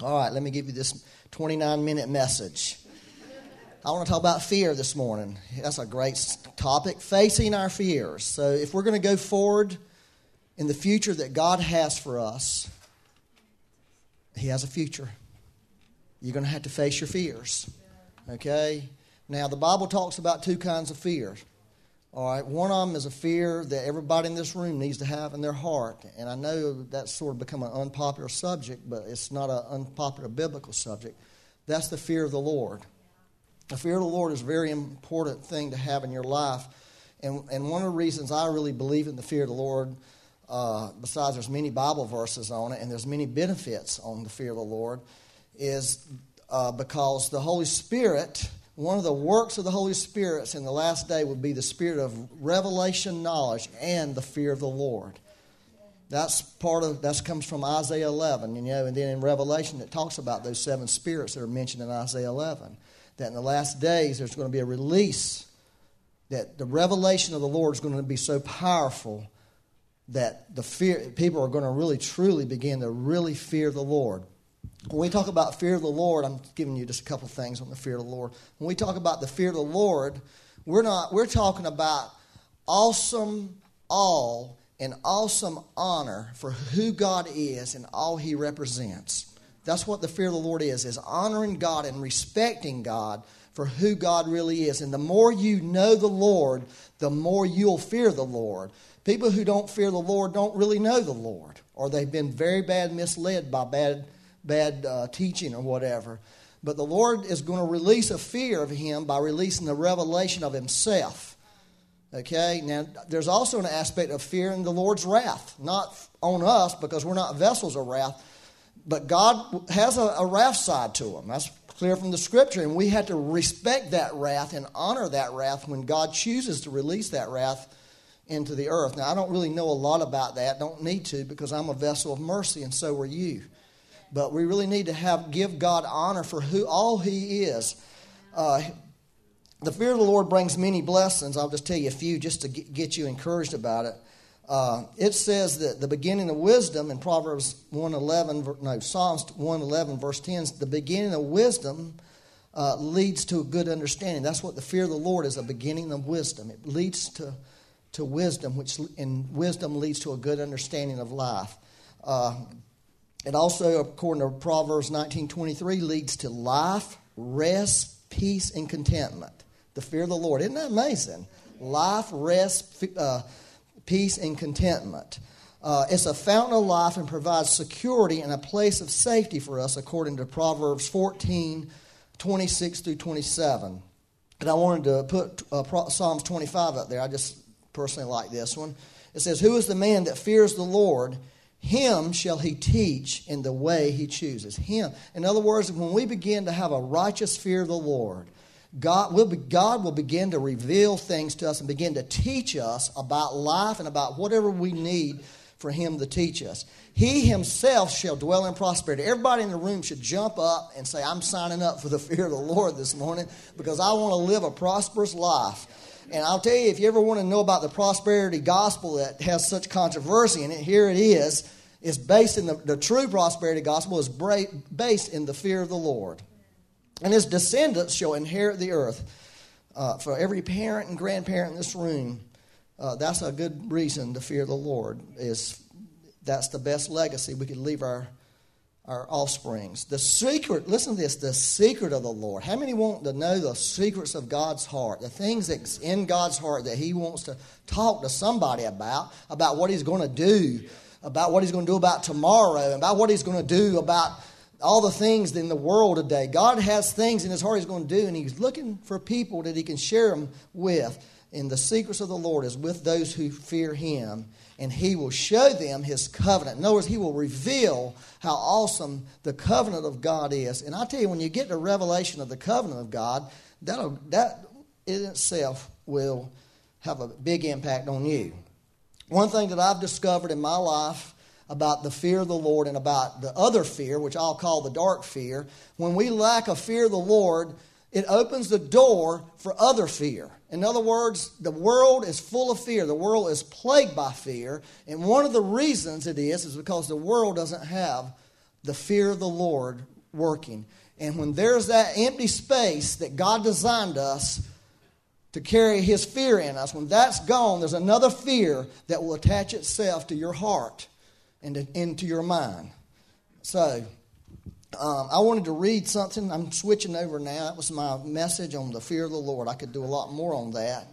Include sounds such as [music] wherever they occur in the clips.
All right, let me give you this 29 minute message. I want to talk about fear this morning. That's a great topic, facing our fears. So, if we're going to go forward in the future that God has for us, He has a future. You're going to have to face your fears. Okay? Now, the Bible talks about two kinds of fear. All right, one of them is a fear that everybody in this room needs to have in their heart. And I know that's sort of become an unpopular subject, but it's not an unpopular biblical subject. That's the fear of the Lord. The fear of the Lord is a very important thing to have in your life. And, and one of the reasons I really believe in the fear of the Lord, uh, besides there's many Bible verses on it and there's many benefits on the fear of the Lord, is uh, because the Holy Spirit one of the works of the Holy Spirit in the last day would be the spirit of revelation knowledge and the fear of the Lord. That's part of that comes from Isaiah 11, you know, and then in Revelation it talks about those seven spirits that are mentioned in Isaiah 11. That in the last days there's going to be a release that the revelation of the Lord is going to be so powerful that the fear people are going to really truly begin to really fear the Lord. When we talk about fear of the Lord, I'm giving you just a couple things on the fear of the Lord. When we talk about the fear of the Lord, we're not we're talking about awesome awe and awesome honor for who God is and all he represents. That's what the fear of the Lord is, is honoring God and respecting God for who God really is. And the more you know the Lord, the more you'll fear the Lord. People who don't fear the Lord don't really know the Lord, or they've been very bad misled by bad bad uh, teaching or whatever. But the Lord is going to release a fear of Him by releasing the revelation of Himself. Okay, now there's also an aspect of fear in the Lord's wrath, not on us because we're not vessels of wrath, but God has a, a wrath side to Him. That's clear from the Scripture, and we have to respect that wrath and honor that wrath when God chooses to release that wrath into the earth. Now, I don't really know a lot about that, don't need to because I'm a vessel of mercy, and so are you. But we really need to have give God honor for who all He is. Uh, the fear of the Lord brings many blessings. I'll just tell you a few just to get you encouraged about it. Uh, it says that the beginning of wisdom in Proverbs 111, no, Psalms 111, verse 10, the beginning of wisdom uh, leads to a good understanding. That's what the fear of the Lord is, a beginning of wisdom. It leads to, to wisdom, which and wisdom leads to a good understanding of life. Uh, it also, according to Proverbs 19:23, leads to life, rest, peace, and contentment. The fear of the Lord. Isn't that amazing? Life, rest, uh, peace, and contentment. Uh, it's a fountain of life and provides security and a place of safety for us, according to Proverbs 14, 26 through 27. And I wanted to put uh, Psalms 25 up there. I just personally like this one. It says, Who is the man that fears the Lord? Him shall he teach in the way he chooses. Him. In other words, when we begin to have a righteous fear of the Lord, God will, be, God will begin to reveal things to us and begin to teach us about life and about whatever we need for Him to teach us. He Himself shall dwell in prosperity. Everybody in the room should jump up and say, I'm signing up for the fear of the Lord this morning because I want to live a prosperous life. And I'll tell you, if you ever want to know about the prosperity gospel that has such controversy in it, here it is. It's based in the, the true prosperity gospel is based in the fear of the Lord. And his descendants shall inherit the earth. Uh, for every parent and grandparent in this room, uh, that's a good reason to fear the Lord. Is that's the best legacy we could leave our our offsprings. The secret, listen to this, the secret of the Lord. How many want to know the secrets of God's heart? The things that's in God's heart that He wants to talk to somebody about, about what He's going to do, about what He's going to do about tomorrow, about what He's going to do about all the things in the world today. God has things in His heart He's going to do, and He's looking for people that He can share them with. And the secrets of the Lord is with those who fear Him and he will show them his covenant. In other words, he will reveal how awesome the covenant of God is. And I tell you, when you get the revelation of the covenant of God, that'll, that in itself will have a big impact on you. One thing that I've discovered in my life about the fear of the Lord and about the other fear, which I'll call the dark fear, when we lack a fear of the Lord, it opens the door for other fear. In other words, the world is full of fear. The world is plagued by fear. And one of the reasons it is is because the world doesn't have the fear of the Lord working. And when there's that empty space that God designed us to carry His fear in us, when that's gone, there's another fear that will attach itself to your heart and into your mind. So, um, I wanted to read something. I'm switching over now. That was my message on the fear of the Lord. I could do a lot more on that.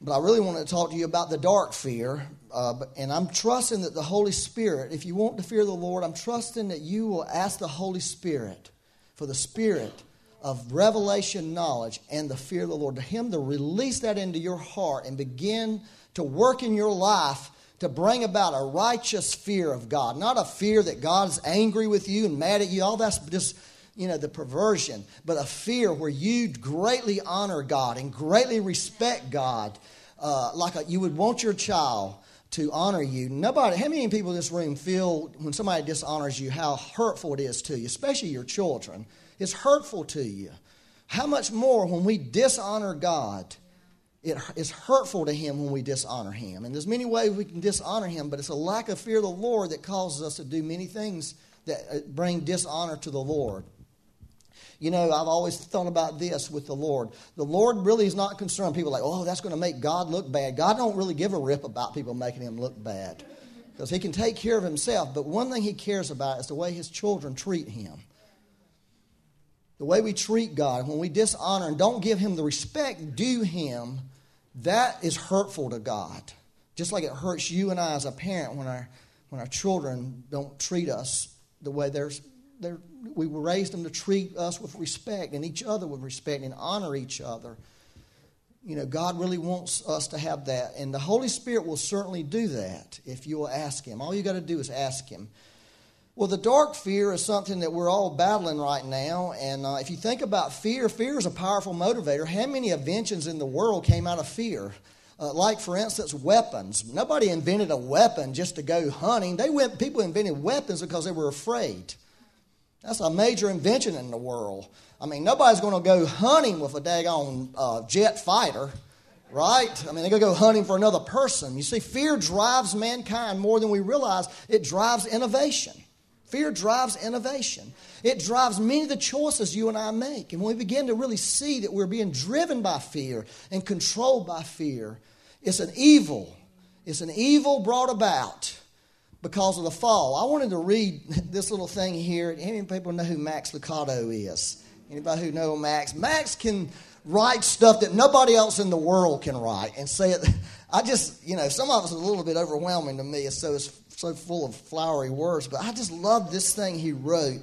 But I really want to talk to you about the dark fear. Uh, and I'm trusting that the Holy Spirit, if you want to fear the Lord, I'm trusting that you will ask the Holy Spirit for the Spirit of revelation knowledge and the fear of the Lord, to Him to release that into your heart and begin to work in your life to bring about a righteous fear of God. Not a fear that God's angry with you and mad at you. All that's just you know, the perversion, but a fear where you greatly honor God and greatly respect God, uh, like a, you would want your child to honor you. Nobody, how many people in this room feel when somebody dishonors you how hurtful it is to you, especially your children? It's hurtful to you. How much more when we dishonor God? It is hurtful to Him when we dishonor Him. And there's many ways we can dishonor Him, but it's a lack of fear of the Lord that causes us to do many things that uh, bring dishonor to the Lord. You know, I've always thought about this with the Lord. The Lord really is not concerned. People like, oh, that's going to make God look bad. God don't really give a rip about people making him look bad because he can take care of himself. But one thing he cares about is the way his children treat him. The way we treat God, when we dishonor and don't give him the respect due him, that is hurtful to God. Just like it hurts you and I as a parent when our, when our children don't treat us the way they're we were raised them to treat us with respect and each other with respect and honor each other. You know, God really wants us to have that. And the Holy Spirit will certainly do that if you will ask Him. All you got to do is ask Him. Well, the dark fear is something that we're all battling right now. And uh, if you think about fear, fear is a powerful motivator. How many inventions in the world came out of fear? Uh, like, for instance, weapons. Nobody invented a weapon just to go hunting. They went, people invented weapons because they were afraid. That's a major invention in the world. I mean, nobody's going to go hunting with a daggone uh, jet fighter, right? I mean, they're going to go hunting for another person. You see, fear drives mankind more than we realize. It drives innovation. Fear drives innovation. It drives many of the choices you and I make. And when we begin to really see that we're being driven by fear and controlled by fear, it's an evil. It's an evil brought about because of the fall. I wanted to read [laughs] this little thing here. Many people know who Max Lucado is? Anybody who know Max? Max can write stuff that nobody else in the world can write and say it. [laughs] I just, you know, some of it's a little bit overwhelming to me. So it's so full of flowery words, but I just love this thing he wrote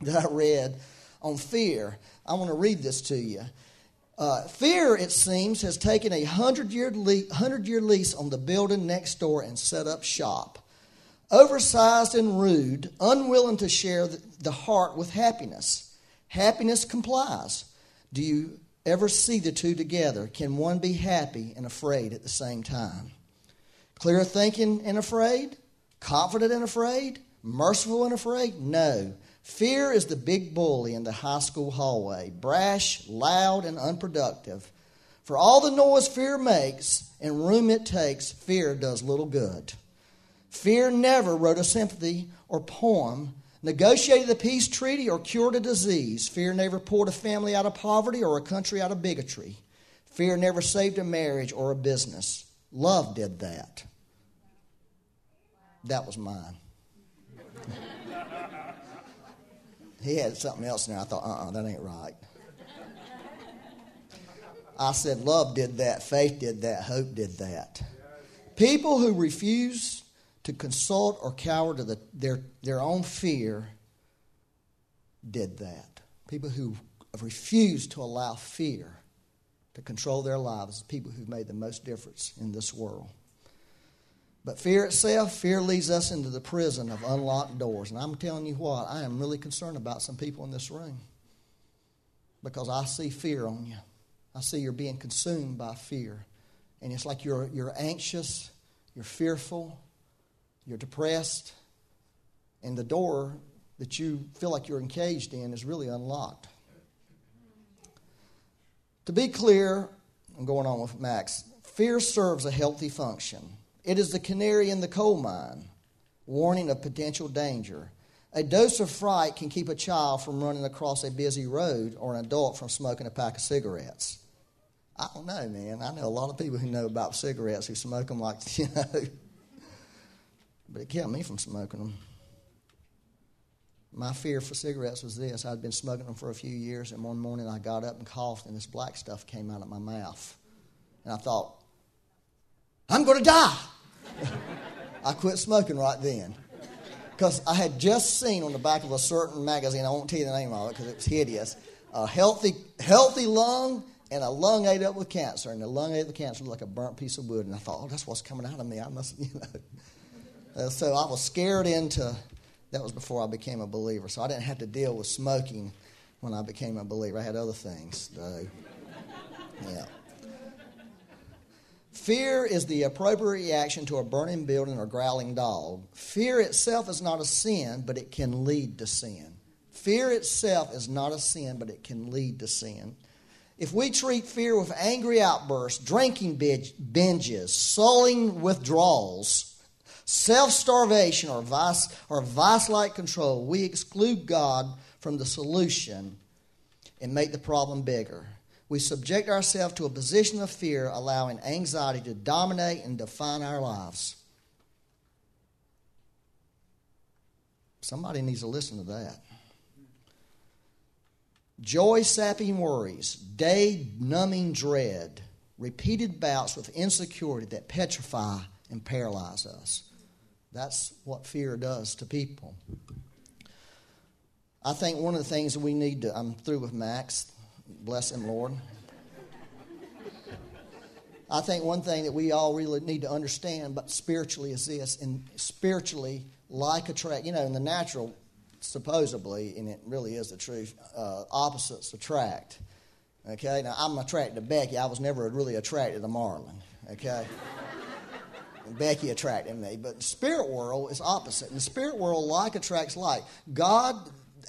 that I read on fear. I want to read this to you. Uh, fear, it seems, has taken a hundred year, le- hundred year lease on the building next door and set up shop oversized and rude, unwilling to share the heart with happiness. Happiness complies. Do you ever see the two together? Can one be happy and afraid at the same time? Clear thinking and afraid? Confident and afraid? Merciful and afraid? No. Fear is the big bully in the high school hallway, brash, loud, and unproductive. For all the noise fear makes and room it takes, fear does little good. Fear never wrote a sympathy or poem, negotiated a peace treaty, or cured a disease. Fear never pulled a family out of poverty or a country out of bigotry. Fear never saved a marriage or a business. Love did that. That was mine. he had something else in there. I thought, uh uh-uh, uh that ain't right. I said, love did that, faith did that, hope did that. People who refuse to consult or cower to the, their, their own fear did that. People who refused to allow fear to control their lives, people who've made the most difference in this world. But fear itself, fear leads us into the prison of unlocked doors. And I'm telling you what, I am really concerned about some people in this room because I see fear on you. I see you're being consumed by fear. And it's like you're, you're anxious, you're fearful, you're depressed, and the door that you feel like you're encaged in is really unlocked. To be clear, I'm going on with Max. Fear serves a healthy function. It is the canary in the coal mine, warning of potential danger. A dose of fright can keep a child from running across a busy road or an adult from smoking a pack of cigarettes. I don't know, man. I know a lot of people who know about cigarettes who smoke them like, [laughs] you know. But it kept me from smoking them. My fear for cigarettes was this I'd been smoking them for a few years, and one morning I got up and coughed, and this black stuff came out of my mouth. And I thought, I'm going to die. I quit smoking right then. Because I had just seen on the back of a certain magazine, I won't tell you the name of it because it was hideous, a healthy, healthy lung and a lung ate up with cancer. And the lung ate up with cancer like a burnt piece of wood. And I thought, oh, that's what's coming out of me. I must, [laughs] you know. Uh, so I was scared into, that was before I became a believer. So I didn't have to deal with smoking when I became a believer. I had other things, though. Yeah. Fear is the appropriate reaction to a burning building or growling dog. Fear itself is not a sin, but it can lead to sin. Fear itself is not a sin, but it can lead to sin. If we treat fear with angry outbursts, drinking binges, sullying withdrawals, self starvation, or vice or vice like control, we exclude God from the solution and make the problem bigger we subject ourselves to a position of fear, allowing anxiety to dominate and define our lives. Somebody needs to listen to that. Joy sapping worries, day numbing dread, repeated bouts with insecurity that petrify and paralyze us. That's what fear does to people. I think one of the things we need to, I'm through with Max, Bless him, Lord. I think one thing that we all really need to understand, but spiritually, is this: and spiritually, like attract, you know, in the natural, supposedly, and it really is the truth, uh, opposites attract. Okay, now I'm attracted to Becky. I was never really attracted to Marlon. Okay. [laughs] Becky attracted me, but the spirit world is opposite. In the spirit world, like attracts like. God,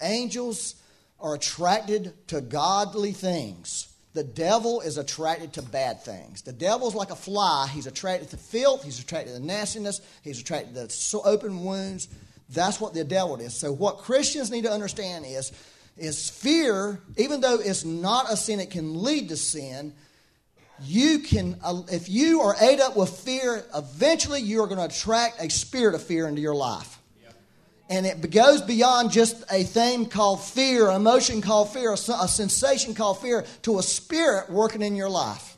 angels, are attracted to godly things. The devil is attracted to bad things. The devil's like a fly. He's attracted to filth. He's attracted to nastiness. He's attracted to open wounds. That's what the devil is. So, what Christians need to understand is, is fear, even though it's not a sin, it can lead to sin. You can, uh, if you are ate up with fear, eventually you are going to attract a spirit of fear into your life and it goes beyond just a thing called fear, an emotion called fear, a, sensation called fear, to a spirit working in your life.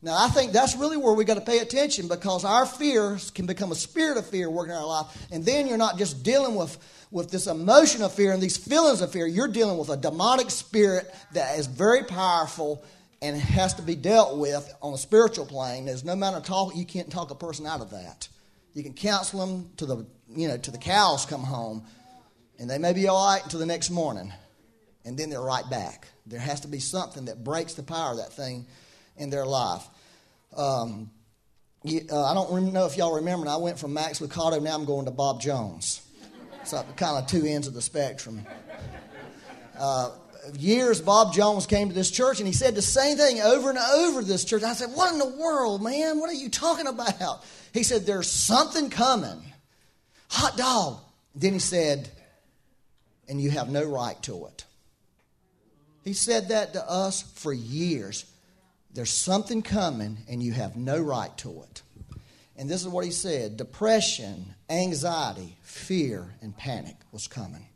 Now, I think that's really where we got to pay attention because our fears can become a spirit of fear working in our life, and then you're not just dealing with with this emotion of fear and these feelings of fear. You're dealing with a demonic spirit that is very powerful and has to be dealt with on a spiritual plane. There's no matter talk you can't talk a person out of that. You can counsel them to the you know, to the cows come home, and they may be all right until the next morning, and then they're right back. There has to be something that breaks the power of that thing in their life. Um, you, uh, I don't know if y'all remember, I went from Max Lucado, now I'm going to Bob Jones. So kind of two ends of the spectrum. Uh, years, Bob Jones came to this church and he said the same thing over and over to this church. I said, What in the world, man? What are you talking about? He said, There's something coming hot dog. Then he said, and you have no right to it. He said that to us for years. There's something coming, and you have no right to it. And this is what he said depression, anxiety, fear, and panic was coming.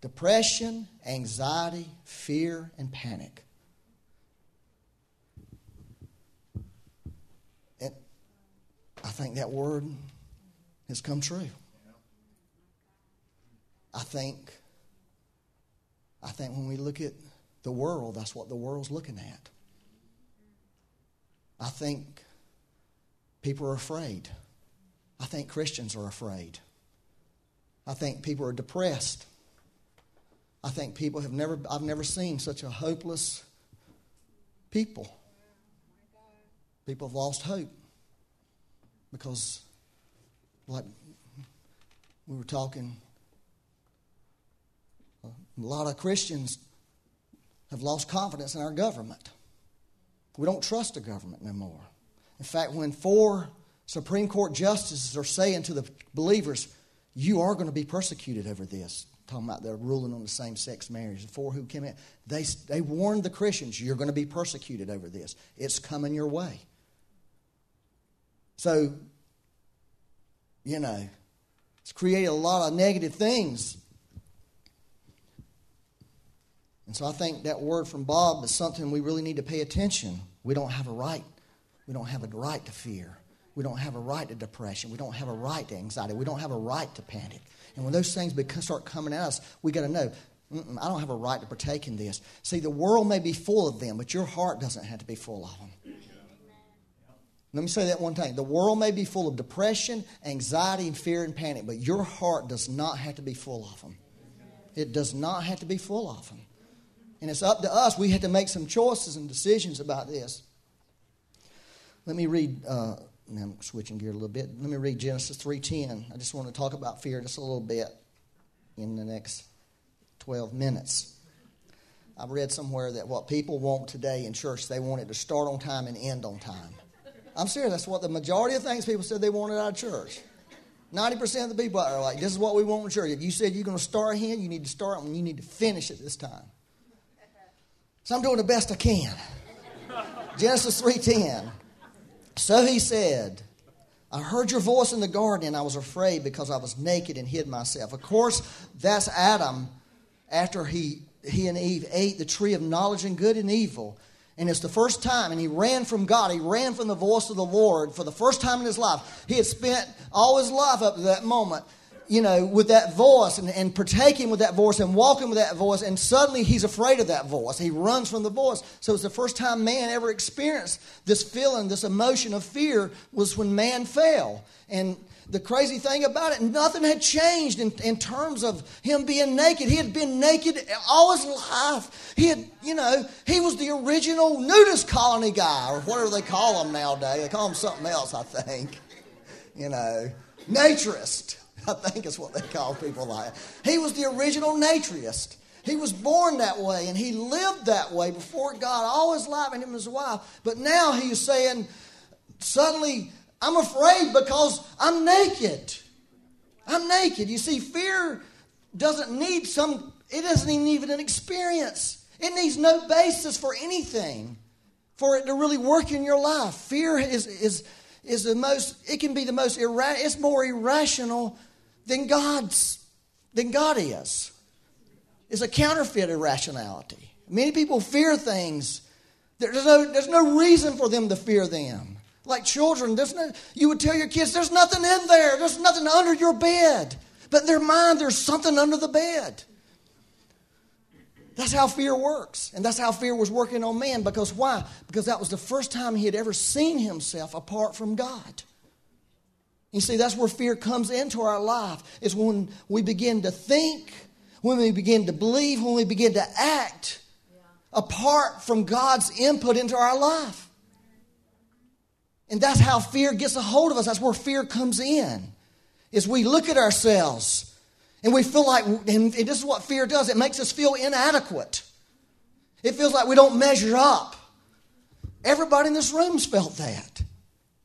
Depression, anxiety, fear, and panic. I think that word has come true. I think I think when we look at the world, that's what the world's looking at. I think people are afraid. I think Christians are afraid. I think people are depressed. I think people have never I've never seen such a hopeless people. People have lost hope because like we were talking, uh, a lot of Christians have lost confidence in our government. We don't trust the government no more. In fact, when four Supreme Court justices are saying to the believers, you are going to be persecuted over this. Talking about the ruling on the same sex marriage. The four who came in, they, they warned the Christians, you're going to be persecuted over this. It's coming your way. So, you know, it's created a lot of negative things. And so I think that word from Bob is something we really need to pay attention. We don't have a right. We don't have a right to fear. We don't have a right to depression. We don't have a right to anxiety. We don't have a right to panic. And when those things start coming at us, we got to know I don't have a right to partake in this. See, the world may be full of them, but your heart doesn't have to be full of them. Let me say that one time. The world may be full of depression, anxiety, and fear and panic, but your heart does not have to be full of them. It does not have to be full of them. And it's up to us. We have to make some choices and decisions about this. Let me read. Uh, I'm switching gear a little bit. Let me read Genesis 3:10. I just want to talk about fear just a little bit in the next 12 minutes. I've read somewhere that what people want today in church, they want it to start on time and end on time. I'm serious. That's what the majority of things people said they wanted out of church. 90% of the people are like, this is what we want in church. If you said you're going to start here, you need to start and you need to finish it this time. So I'm doing the best I can. Genesis 3:10. So he said, I heard your voice in the garden and I was afraid because I was naked and hid myself. Of course, that's Adam after he, he and Eve ate the tree of knowledge and good and evil. And it's the first time, and he ran from God. He ran from the voice of the Lord for the first time in his life. He had spent all his life up to that moment you know, with that voice and, and partaking with that voice and walking with that voice, and suddenly he's afraid of that voice. He runs from the voice. So it's the first time man ever experienced this feeling, this emotion of fear was when man fell. And the crazy thing about it, nothing had changed in, in terms of him being naked. He had been naked all his life. He had, you know, he was the original nudist colony guy, or whatever they call them nowadays. They call him something else, I think. You know, naturist. I think is what they call people like. He was the original naturist. He was born that way and he lived that way before God all his life and him and his wife. But now he's saying, suddenly, I'm afraid because I'm naked. I'm naked. You see, fear doesn't need some, it doesn't even need an experience. It needs no basis for anything for it to really work in your life. Fear is, is, is the most, it can be the most, irra- it's more irrational than God's than God is. It's a counterfeit irrationality. Many people fear things. There's no, there's no reason for them to fear them. Like children, there's no, you would tell your kids, there's nothing in there. There's nothing under your bed. But in their mind, there's something under the bed. That's how fear works. And that's how fear was working on man. Because why? Because that was the first time he had ever seen himself apart from God. You see, that's where fear comes into our life, is when we begin to think, when we begin to believe, when we begin to act apart from God's input into our life. And that's how fear gets a hold of us. That's where fear comes in. Is we look at ourselves and we feel like, and this is what fear does it makes us feel inadequate. It feels like we don't measure up. Everybody in this room's felt that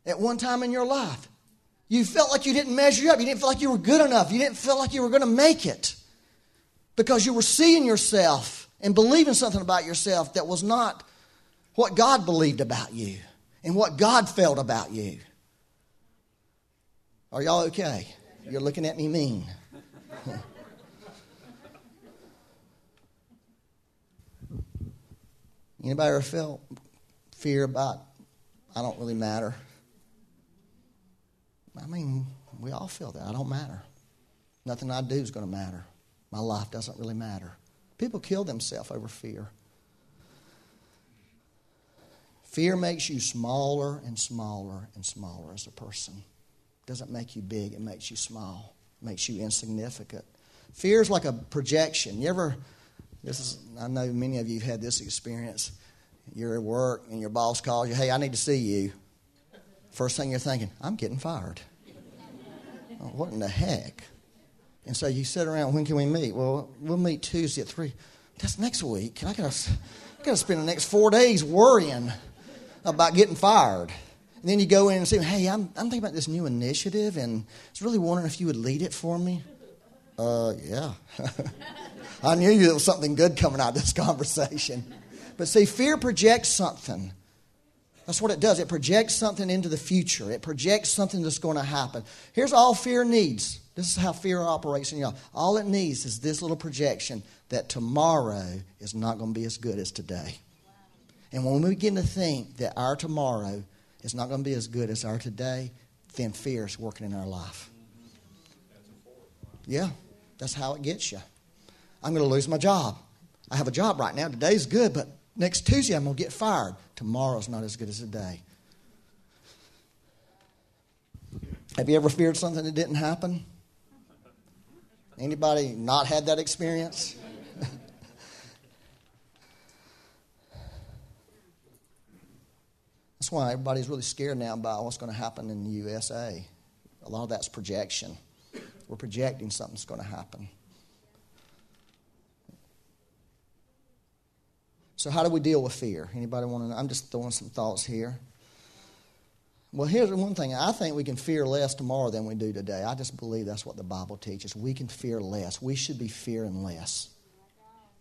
at one time in your life. You felt like you didn't measure up. You didn't feel like you were good enough. You didn't feel like you were going to make it because you were seeing yourself and believing something about yourself that was not what God believed about you and what God felt about you. Are y'all okay? You're looking at me mean. [laughs] Anybody ever felt fear about I don't really matter? I mean, we all feel that. I don't matter. Nothing I do is going to matter. My life doesn't really matter. People kill themselves over fear. Fear makes you smaller and smaller and smaller as a person. It doesn't make you big, it makes you small, it makes you insignificant. Fear is like a projection. You ever, this is, I know many of you have had this experience. You're at work and your boss calls you, hey, I need to see you. First thing you're thinking, I'm getting fired. oh, what in the heck? And so you sit around, when can we meet? Well, we'll meet Tuesday at 3. That's next week. I gotta, I gotta spend the next four days worrying about getting fired. And then you go in and say, hey, I'm, I'm thinking about this new initiative and I was really wondering if you would lead it for me. Uh, yeah. [laughs] I knew there was something good coming out of this [laughs] conversation. But see, fear projects something. That's what it does. It projects something into the future. It projects something that's going to happen. Here's all fear needs. This is how fear operates in you. All it needs is this little projection that tomorrow is not going to be as good as today. And when we begin to think that our tomorrow is not going to be as good as our today, then fear is working in our life. Yeah, that's how it gets you. I'm going to lose my job. I have a job right now. Today's good, but next Tuesday I'm going to get fired. Tomorrow's not as good as today. Have you ever feared something that didn't happen? Anybody not had that experience? That's why everybody's really scared now about what's going to happen in the USA. A lot of that's projection. We're projecting something's going to happen. So how do we deal with fear? Anybody want to know? I'm just throwing some thoughts here. Well, here's one thing. I think we can fear less tomorrow than we do today. I just believe that's what the Bible teaches. We can fear less. We should be fearing less.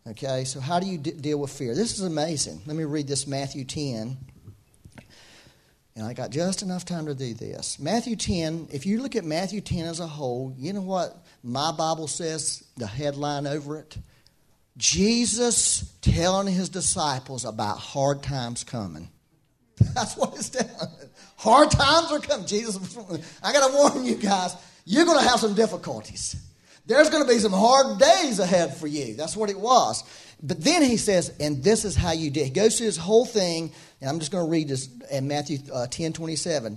Okay, so how do you d- deal with fear? This is amazing. Let me read this Matthew 10, and I got just enough time to do this. Matthew 10, if you look at Matthew 10 as a whole, you know what my Bible says, the headline over it? Jesus telling his disciples about hard times coming. [laughs] That's what it's telling. Hard times are coming. Jesus, I got to warn you guys, you're going to have some difficulties. There's going to be some hard days ahead for you. That's what it was. But then he says, and this is how you do. He goes through this whole thing, and I'm just going to read this in Matthew uh, 10 27.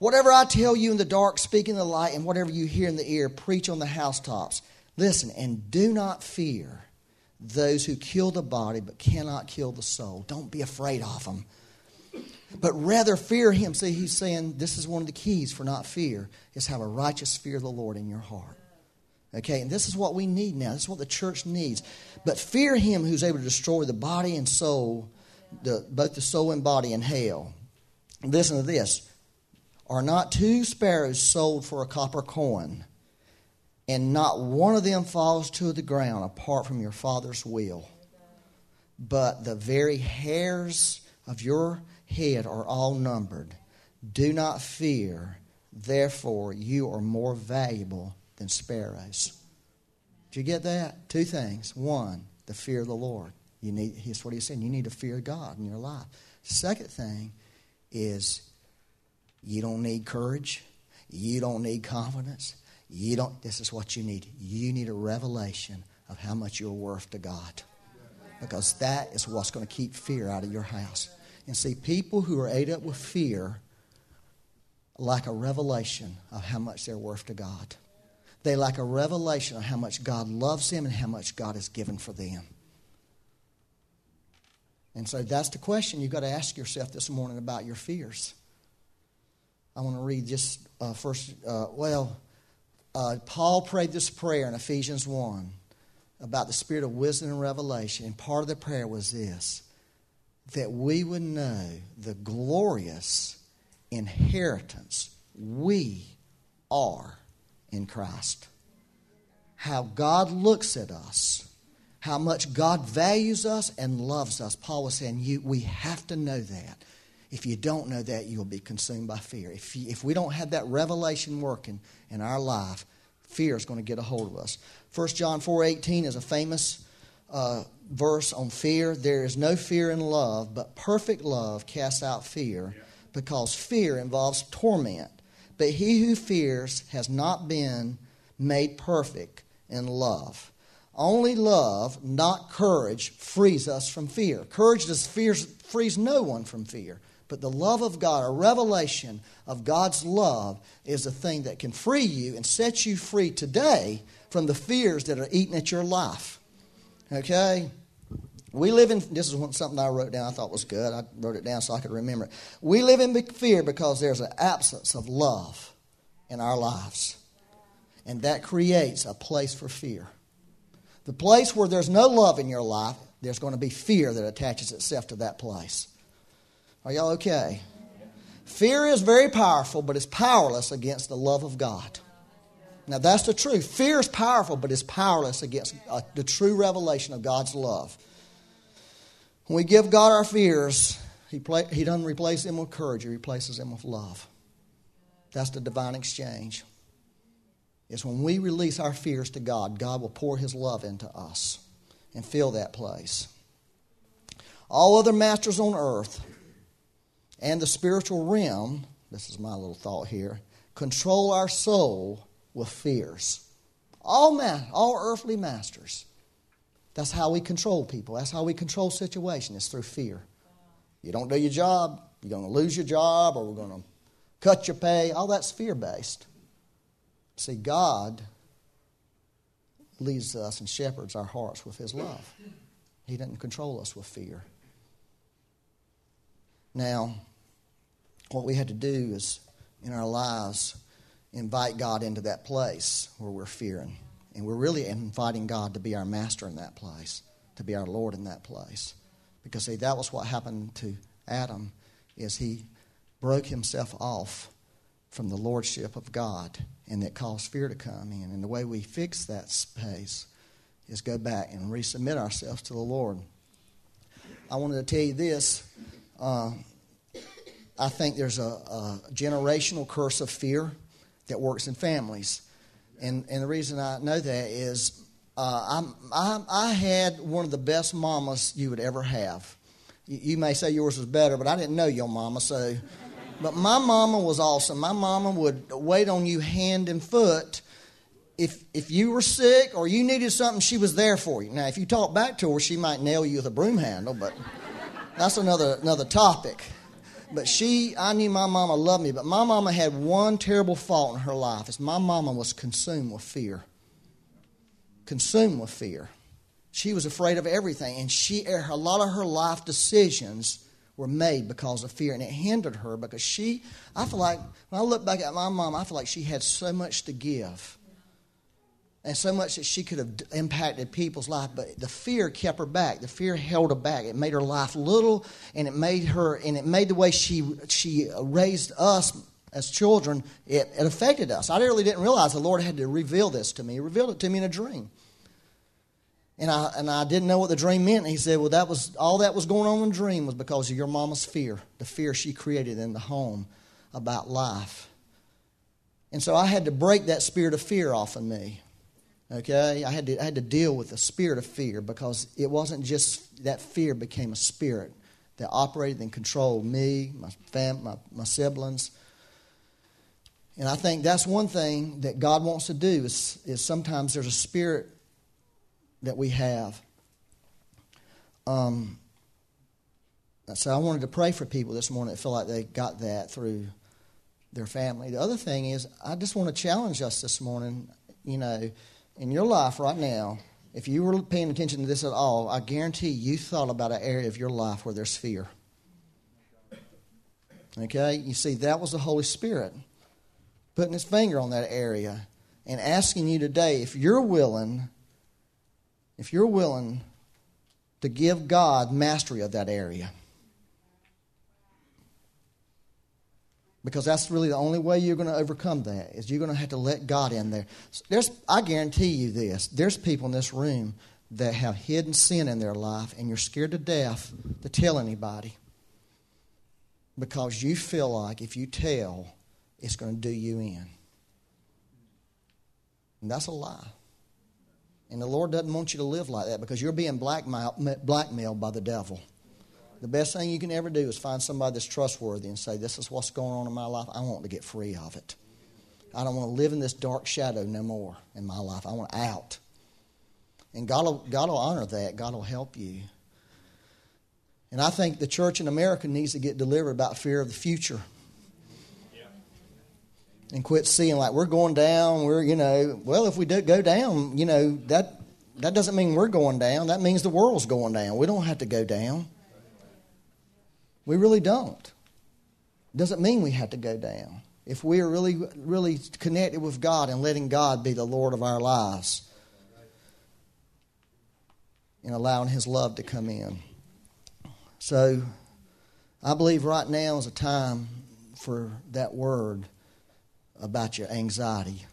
Whatever I tell you in the dark, speak in the light, and whatever you hear in the ear, preach on the housetops. Listen, and do not fear those who kill the body but cannot kill the soul. Don't be afraid of them. But rather fear him. See, he's saying this is one of the keys for not fear, is have a righteous fear of the Lord in your heart. Okay, and this is what we need now. This is what the church needs. But fear him who's able to destroy the body and soul, the, both the soul and body in hell. Listen to this. Are not two sparrows sold for a copper coin, and not one of them falls to the ground apart from your Father's will? But the very hairs of your head are all numbered. Do not fear, therefore, you are more valuable than sparrows. Did you get that? Two things. One, the fear of the Lord. You need, here's what he's saying. You need to fear God in your life. Second thing is you don't need courage. You don't need confidence. You don't, this is what you need. You need a revelation of how much you're worth to God. Because that is what's going to keep fear out of your house. And see, people who are ate up with fear lack a revelation of how much they're worth to God. They lack a revelation of how much God loves them and how much God has given for them. And so that's the question you've got to ask yourself this morning about your fears. I want to read just uh, first, uh, well, uh, Paul prayed this prayer in Ephesians 1 about the spirit of wisdom and revelation. And part of the prayer was this that we would know the glorious inheritance we are in Christ. How God looks at us, how much God values us and loves us. Paul was saying, you, we have to know that. If you don't know that, you'll be consumed by fear. If, you, if we don't have that revelation working in our life, fear is going to get a hold of us. 1 John 4.18 is a famous uh, verse on fear. There is no fear in love, but perfect love casts out fear because fear involves torment. But he who fears has not been made perfect in love. Only love, not courage, frees us from fear. Courage does frees no one from fear. But the love of God, a revelation of God's love, is the thing that can free you and set you free today from the fears that are eating at your life. Okay? We live in, this is something I wrote down I thought was good. I wrote it down so I could remember it. We live in fear because there's an absence of love in our lives. And that creates a place for fear. The place where there's no love in your life, there's going to be fear that attaches itself to that place. Are y'all okay? Fear is very powerful, but it's powerless against the love of God. Now, that's the truth. Fear is powerful, but it's powerless against uh, the true revelation of God's love. When we give God our fears, He, he doesn't replace them with courage, He replaces them with love. That's the divine exchange. It's when we release our fears to God, God will pour His love into us and fill that place. All other masters on earth and the spiritual realm, this is my little thought here, control our soul with fears. All, man, all earthly masters. That's how we control people. That's how we control situations. It's through fear. You don't do your job, you're going to lose your job, or we're going to cut your pay. All that's fear based. See, God leads us and shepherds our hearts with His love. He doesn't control us with fear. Now, what we had to do is, in our lives, invite God into that place where we're fearing. And we're really inviting God to be our master in that place, to be our Lord in that place. Because see, that was what happened to Adam, is he broke himself off from the lordship of God, and that caused fear to come in. And the way we fix that space is go back and resubmit ourselves to the Lord. I wanted to tell you this. Uh, I think there's a, a generational curse of fear that works in families. And, and the reason I know that is uh, I, I had one of the best mamas you would ever have. You, you, may say yours was better, but I didn't know your mama, so. But my mama was awesome. My mama would wait on you hand and foot. If, if you were sick or you needed something, she was there for you. Now, if you talk back to her, she might nail you with a broom handle, but that's another, another topic. But she, I knew my mama loved me, but my mama had one terrible fault in her life. Is my mama was consumed with fear. Consumed with fear. She was afraid of everything, and she er, a lot of her life decisions were made because of fear, and it hindered her because she. I feel like when I look back at my mom, I feel like she had so much to give and so much that she could have impacted people's life but the fear kept her back. The fear held her back. It made her life little and it made her and it made the way she she raised us as children it, it affected us. I really didn't realize the lord had to reveal this to me. He revealed it to me in a dream and I, and I didn't know what the dream meant. He said, Well, that was all that was going on in the dream was because of your mama's fear, the fear she created in the home about life. And so I had to break that spirit of fear off of me. Okay, I had to I had to deal with the spirit of fear because it wasn't just that fear became a spirit that operated and controlled me, my fam, my, my siblings. And I think that's one thing that God wants to do is, is sometimes there's a spirit that we have. Um, so I wanted to pray for people this morning that feel like they got that through their family. The other thing is, I just want to challenge us this morning. You know, in your life right now, if you were paying attention to this at all, I guarantee you thought about an area of your life where there's fear. Okay? You see, that was the Holy Spirit putting his finger on that area and asking you today if you're willing, if you're willing to give God mastery of that area. because that's really the only way you're going to overcome that is you're going to have to let god in there there's i guarantee you this there's people in this room that have hidden sin in their life and you're scared to death to tell anybody because you feel like if you tell it's going to do you in and that's a lie and the lord doesn't want you to live like that because you're being blackmailed, by the devil the best thing you can ever do is find somebody that's trustworthy and say, This is what's going on in my life. I want to get free of it. I don't want to live in this dark shadow no more in my life. I want out. And God will, God will honor that. God will help you. And I think the church in America needs to get delivered about fear of the future. And quit seeing like we're going down, we're, you know, well, if we do go down, you know, that that doesn't mean we're going down. That means the world's going down. We don't have to go down. We really don't. Doesn't mean we have to go down. If we are really, really connected with God and letting God be the Lord of our lives and allowing His love to come in. So, I believe right now is a time for that word about your anxiety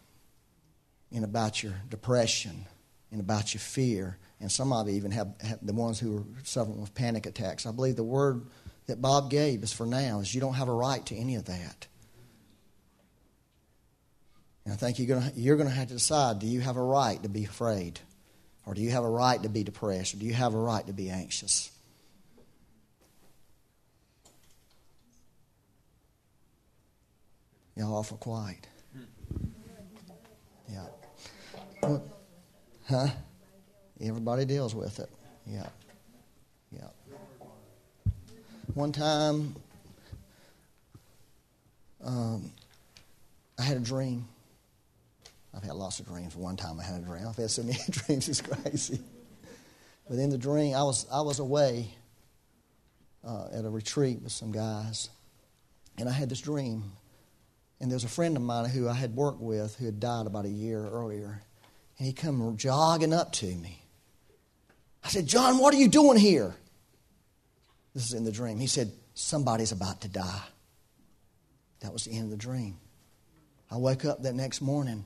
and about your depression and about your fear. And some of you even have, have the ones who are suffering with panic attacks. I believe the word that Bob gave is for now is you don't have a right to any of that. And I think you're going you're to have to decide do you have a right to be afraid? Or do you have a right to be depressed? Or do you have a right to be anxious? Y'all awful quiet. Yeah. Well, huh? Everybody deals with it. Yeah. Yeah. One time, um, I had a dream. I've had lots of dreams. One time I had a dream. I've had so many [laughs] dreams, it's crazy. But in the dream, I was, I was away uh, at a retreat with some guys, and I had this dream. And there was a friend of mine who I had worked with who had died about a year earlier. And he come jogging up to me. I said, John, what are you doing here? This is in the dream. He said, Somebody's about to die. That was the end of the dream. I wake up that next morning.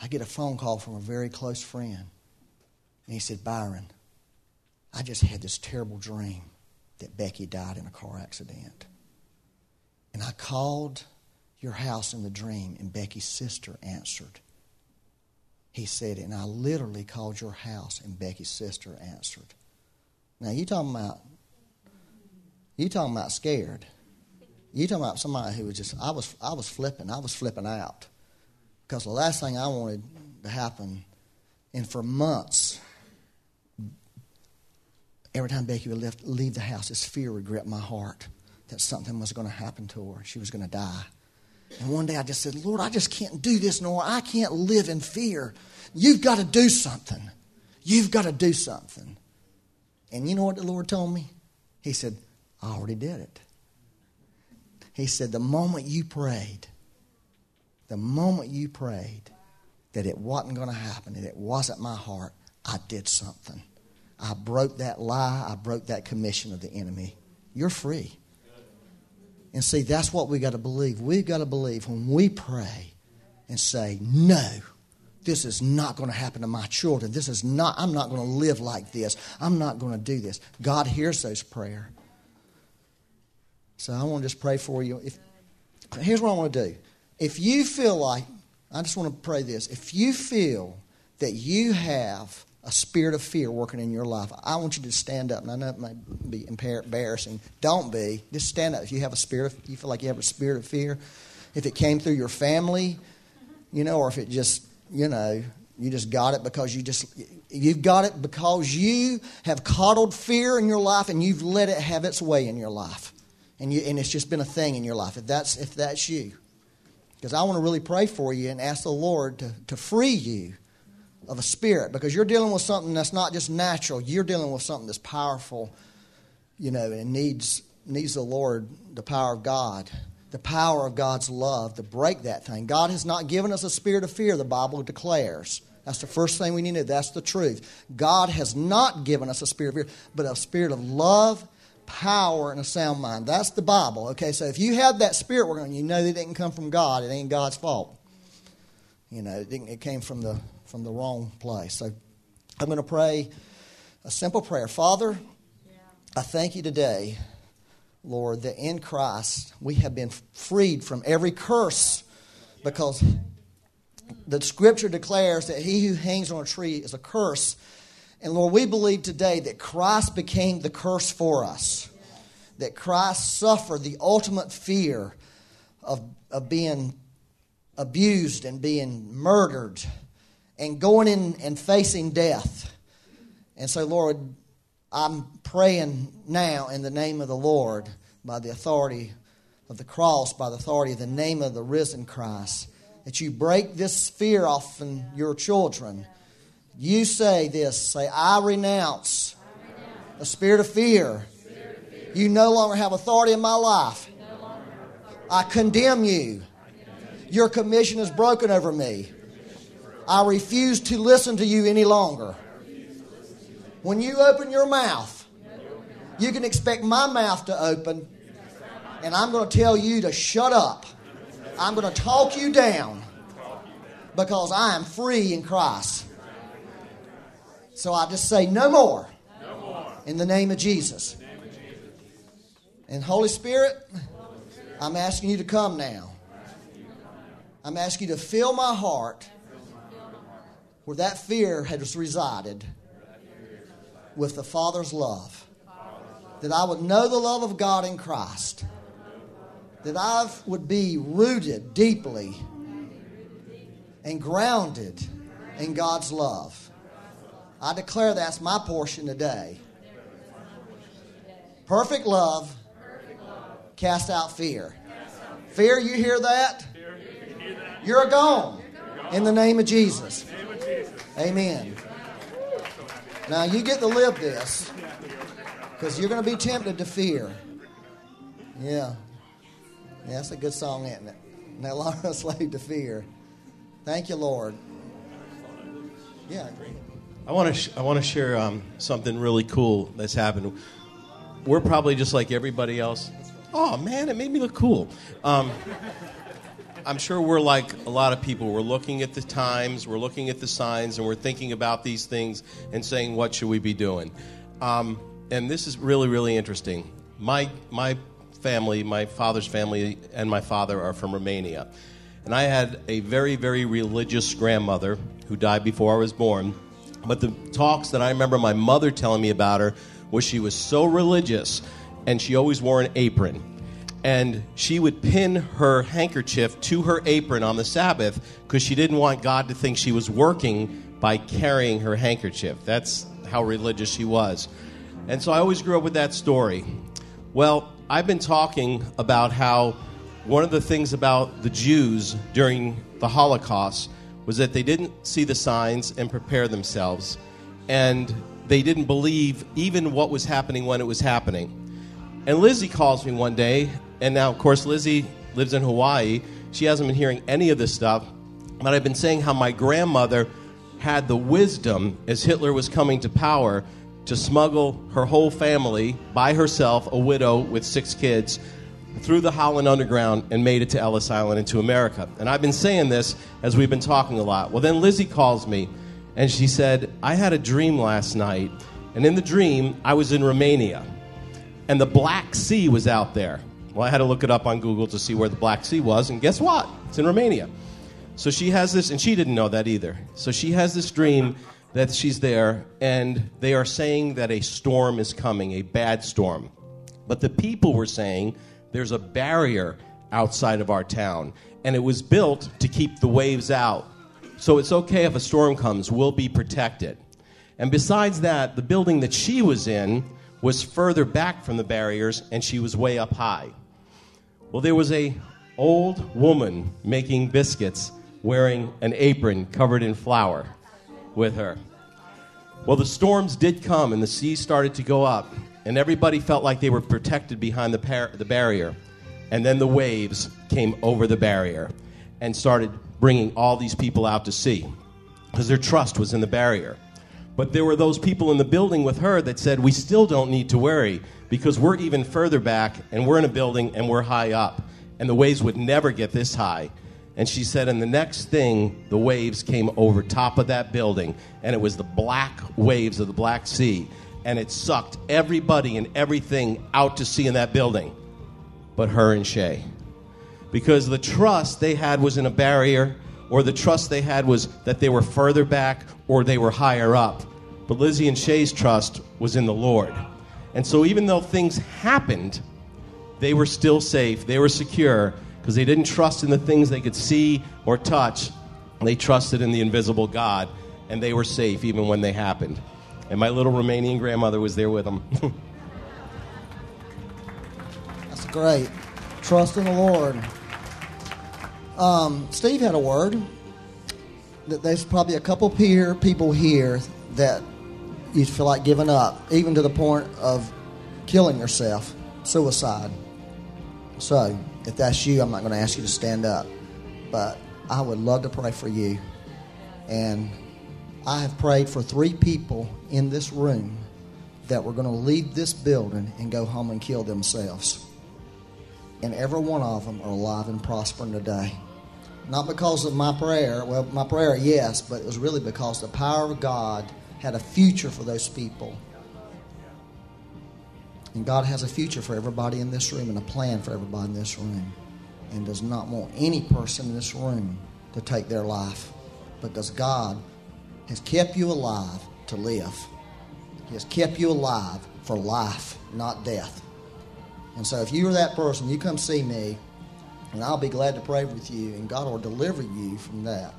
I get a phone call from a very close friend. And he said, Byron, I just had this terrible dream that Becky died in a car accident. And I called your house in the dream, and Becky's sister answered. He said, and I literally called your house, and Becky's sister answered. Now you talking about you talking about scared. You talking about somebody who was just I was I was flipping, I was flipping out. Because the last thing I wanted to happen, and for months, every time Becky would leave, leave the house, this fear would grip my heart that something was going to happen to her. She was going to die. And one day I just said, Lord, I just can't do this no more. I can't live in fear. You've got to do something. You've got to do something. And you know what the Lord told me? He said, I already did it. He said, the moment you prayed, the moment you prayed that it wasn't going to happen, that it wasn't my heart, I did something. I broke that lie. I broke that commission of the enemy. You're free. And see, that's what we got to believe. We've got to believe when we pray and say, No, this is not going to happen to my children. This is not, I'm not going to live like this. I'm not going to do this. God hears those prayers. So I want to just pray for you. If, here's what I want to do. If you feel like, I just want to pray this. If you feel that you have a spirit of fear working in your life, I want you to stand up. And I know it might be embarrassing. Don't be. Just stand up. If you have a spirit, of, you feel like you have a spirit of fear, if it came through your family, you know, or if it just, you know, you just got it because you just, you've got it because you have coddled fear in your life and you've let it have its way in your life. And, you, and it's just been a thing in your life. If that's, if that's you. Because I want to really pray for you and ask the Lord to, to free you of a spirit because you're dealing with something that's not just natural. You're dealing with something that's powerful, you know, and needs needs the Lord, the power of God, the power of God's love to break that thing. God has not given us a spirit of fear, the Bible declares. That's the first thing we need to know. That's the truth. God has not given us a spirit of fear, but a spirit of love, power, and a sound mind. That's the Bible. Okay, so if you have that spirit working you know that it didn't come from God. It ain't God's fault. You know, it, it came from the from the wrong place. So I'm going to pray a simple prayer. Father, I thank you today, Lord, that in Christ we have been freed from every curse because the scripture declares that he who hangs on a tree is a curse. And Lord, we believe today that Christ became the curse for us, that Christ suffered the ultimate fear of, of being abused and being murdered and going in and facing death. And so, Lord, I'm praying now in the name of the Lord, by the authority of the cross, by the authority of the name of the risen Christ, that you break this fear off in your children. You say this say, I renounce the spirit of fear. You no longer have authority in my life. I condemn you. Your commission is broken over me. I refuse to listen to you any longer. When you open your mouth, you can expect my mouth to open And I'm going to tell you to shut up. I'm going to talk you down because I am free in Christ. So I just say, no more. In the name of Jesus. And Holy Spirit, I'm asking you to come now. I'm asking you to fill my heart where that fear has resided with the Father's love. That I would know the love of God in Christ. That I would be rooted deeply and grounded in God's love. I declare that's my portion today. Perfect love cast out fear. Fear, you hear that? You're gone in the name of Jesus. Amen. Now you get to live this because you're going to be tempted to fear. Yeah. Yeah, that's a good song, isn't it? Now, Laura, slave to fear. Thank you, Lord. Yeah, I want to sh- I want to share um, something really cool that's happened. We're probably just like everybody else. Oh man, it made me look cool. Um, I'm sure we're like a lot of people. We're looking at the times, we're looking at the signs, and we're thinking about these things and saying, "What should we be doing?" Um, and this is really, really interesting. My my family, my father's family, and my father are from Romania, and I had a very, very religious grandmother who died before I was born. But the talks that I remember my mother telling me about her was she was so religious, and she always wore an apron and she would pin her handkerchief to her apron on the Sabbath because she didn't want God to think she was working by carrying her handkerchief. That's how religious she was. And so I always grew up with that story. Well, I've been talking about how one of the things about the Jews during the Holocaust was that they didn't see the signs and prepare themselves. And they didn't believe even what was happening when it was happening. And Lizzie calls me one day and now, of course, Lizzie lives in Hawaii. She hasn't been hearing any of this stuff. But I've been saying how my grandmother had the wisdom as Hitler was coming to power to smuggle her whole family by herself, a widow with six kids, through the Holland Underground and made it to Ellis Island and to America. And I've been saying this as we've been talking a lot. Well, then Lizzie calls me and she said, I had a dream last night, and in the dream, I was in Romania, and the Black Sea was out there. Well, I had to look it up on Google to see where the Black Sea was, and guess what? It's in Romania. So she has this, and she didn't know that either. So she has this dream that she's there, and they are saying that a storm is coming, a bad storm. But the people were saying there's a barrier outside of our town, and it was built to keep the waves out. So it's okay if a storm comes, we'll be protected. And besides that, the building that she was in was further back from the barriers, and she was way up high. Well, there was a old woman making biscuits wearing an apron covered in flour with her. Well, the storms did come and the seas started to go up, and everybody felt like they were protected behind the, par- the barrier. And then the waves came over the barrier and started bringing all these people out to sea because their trust was in the barrier. But there were those people in the building with her that said, We still don't need to worry because we're even further back and we're in a building and we're high up. And the waves would never get this high. And she said, and the next thing, the waves came over top of that building, and it was the black waves of the Black Sea. And it sucked everybody and everything out to sea in that building, but her and Shay. Because the trust they had was in a barrier, or the trust they had was that they were further back or they were higher up. But Lizzie and Shay's trust was in the Lord. And so, even though things happened, they were still safe, they were secure, because they didn't trust in the things they could see or touch. They trusted in the invisible God, and they were safe even when they happened. And my little Romanian grandmother was there with them. [laughs] That's great. Trust in the Lord. Um, Steve had a word that there's probably a couple peer people here that you feel like giving up, even to the point of killing yourself, suicide. So, if that's you, I'm not going to ask you to stand up, but I would love to pray for you. And I have prayed for three people in this room that were going to leave this building and go home and kill themselves. and every one of them are alive and prospering today. Not because of my prayer, well, my prayer, yes, but it was really because the power of God had a future for those people. And God has a future for everybody in this room and a plan for everybody in this room. And does not want any person in this room to take their life. Because God has kept you alive to live. He has kept you alive for life, not death. And so if you're that person, you come see me, and I'll be glad to pray with you, and God will deliver you from that.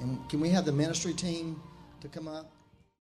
And can we have the ministry team to come up?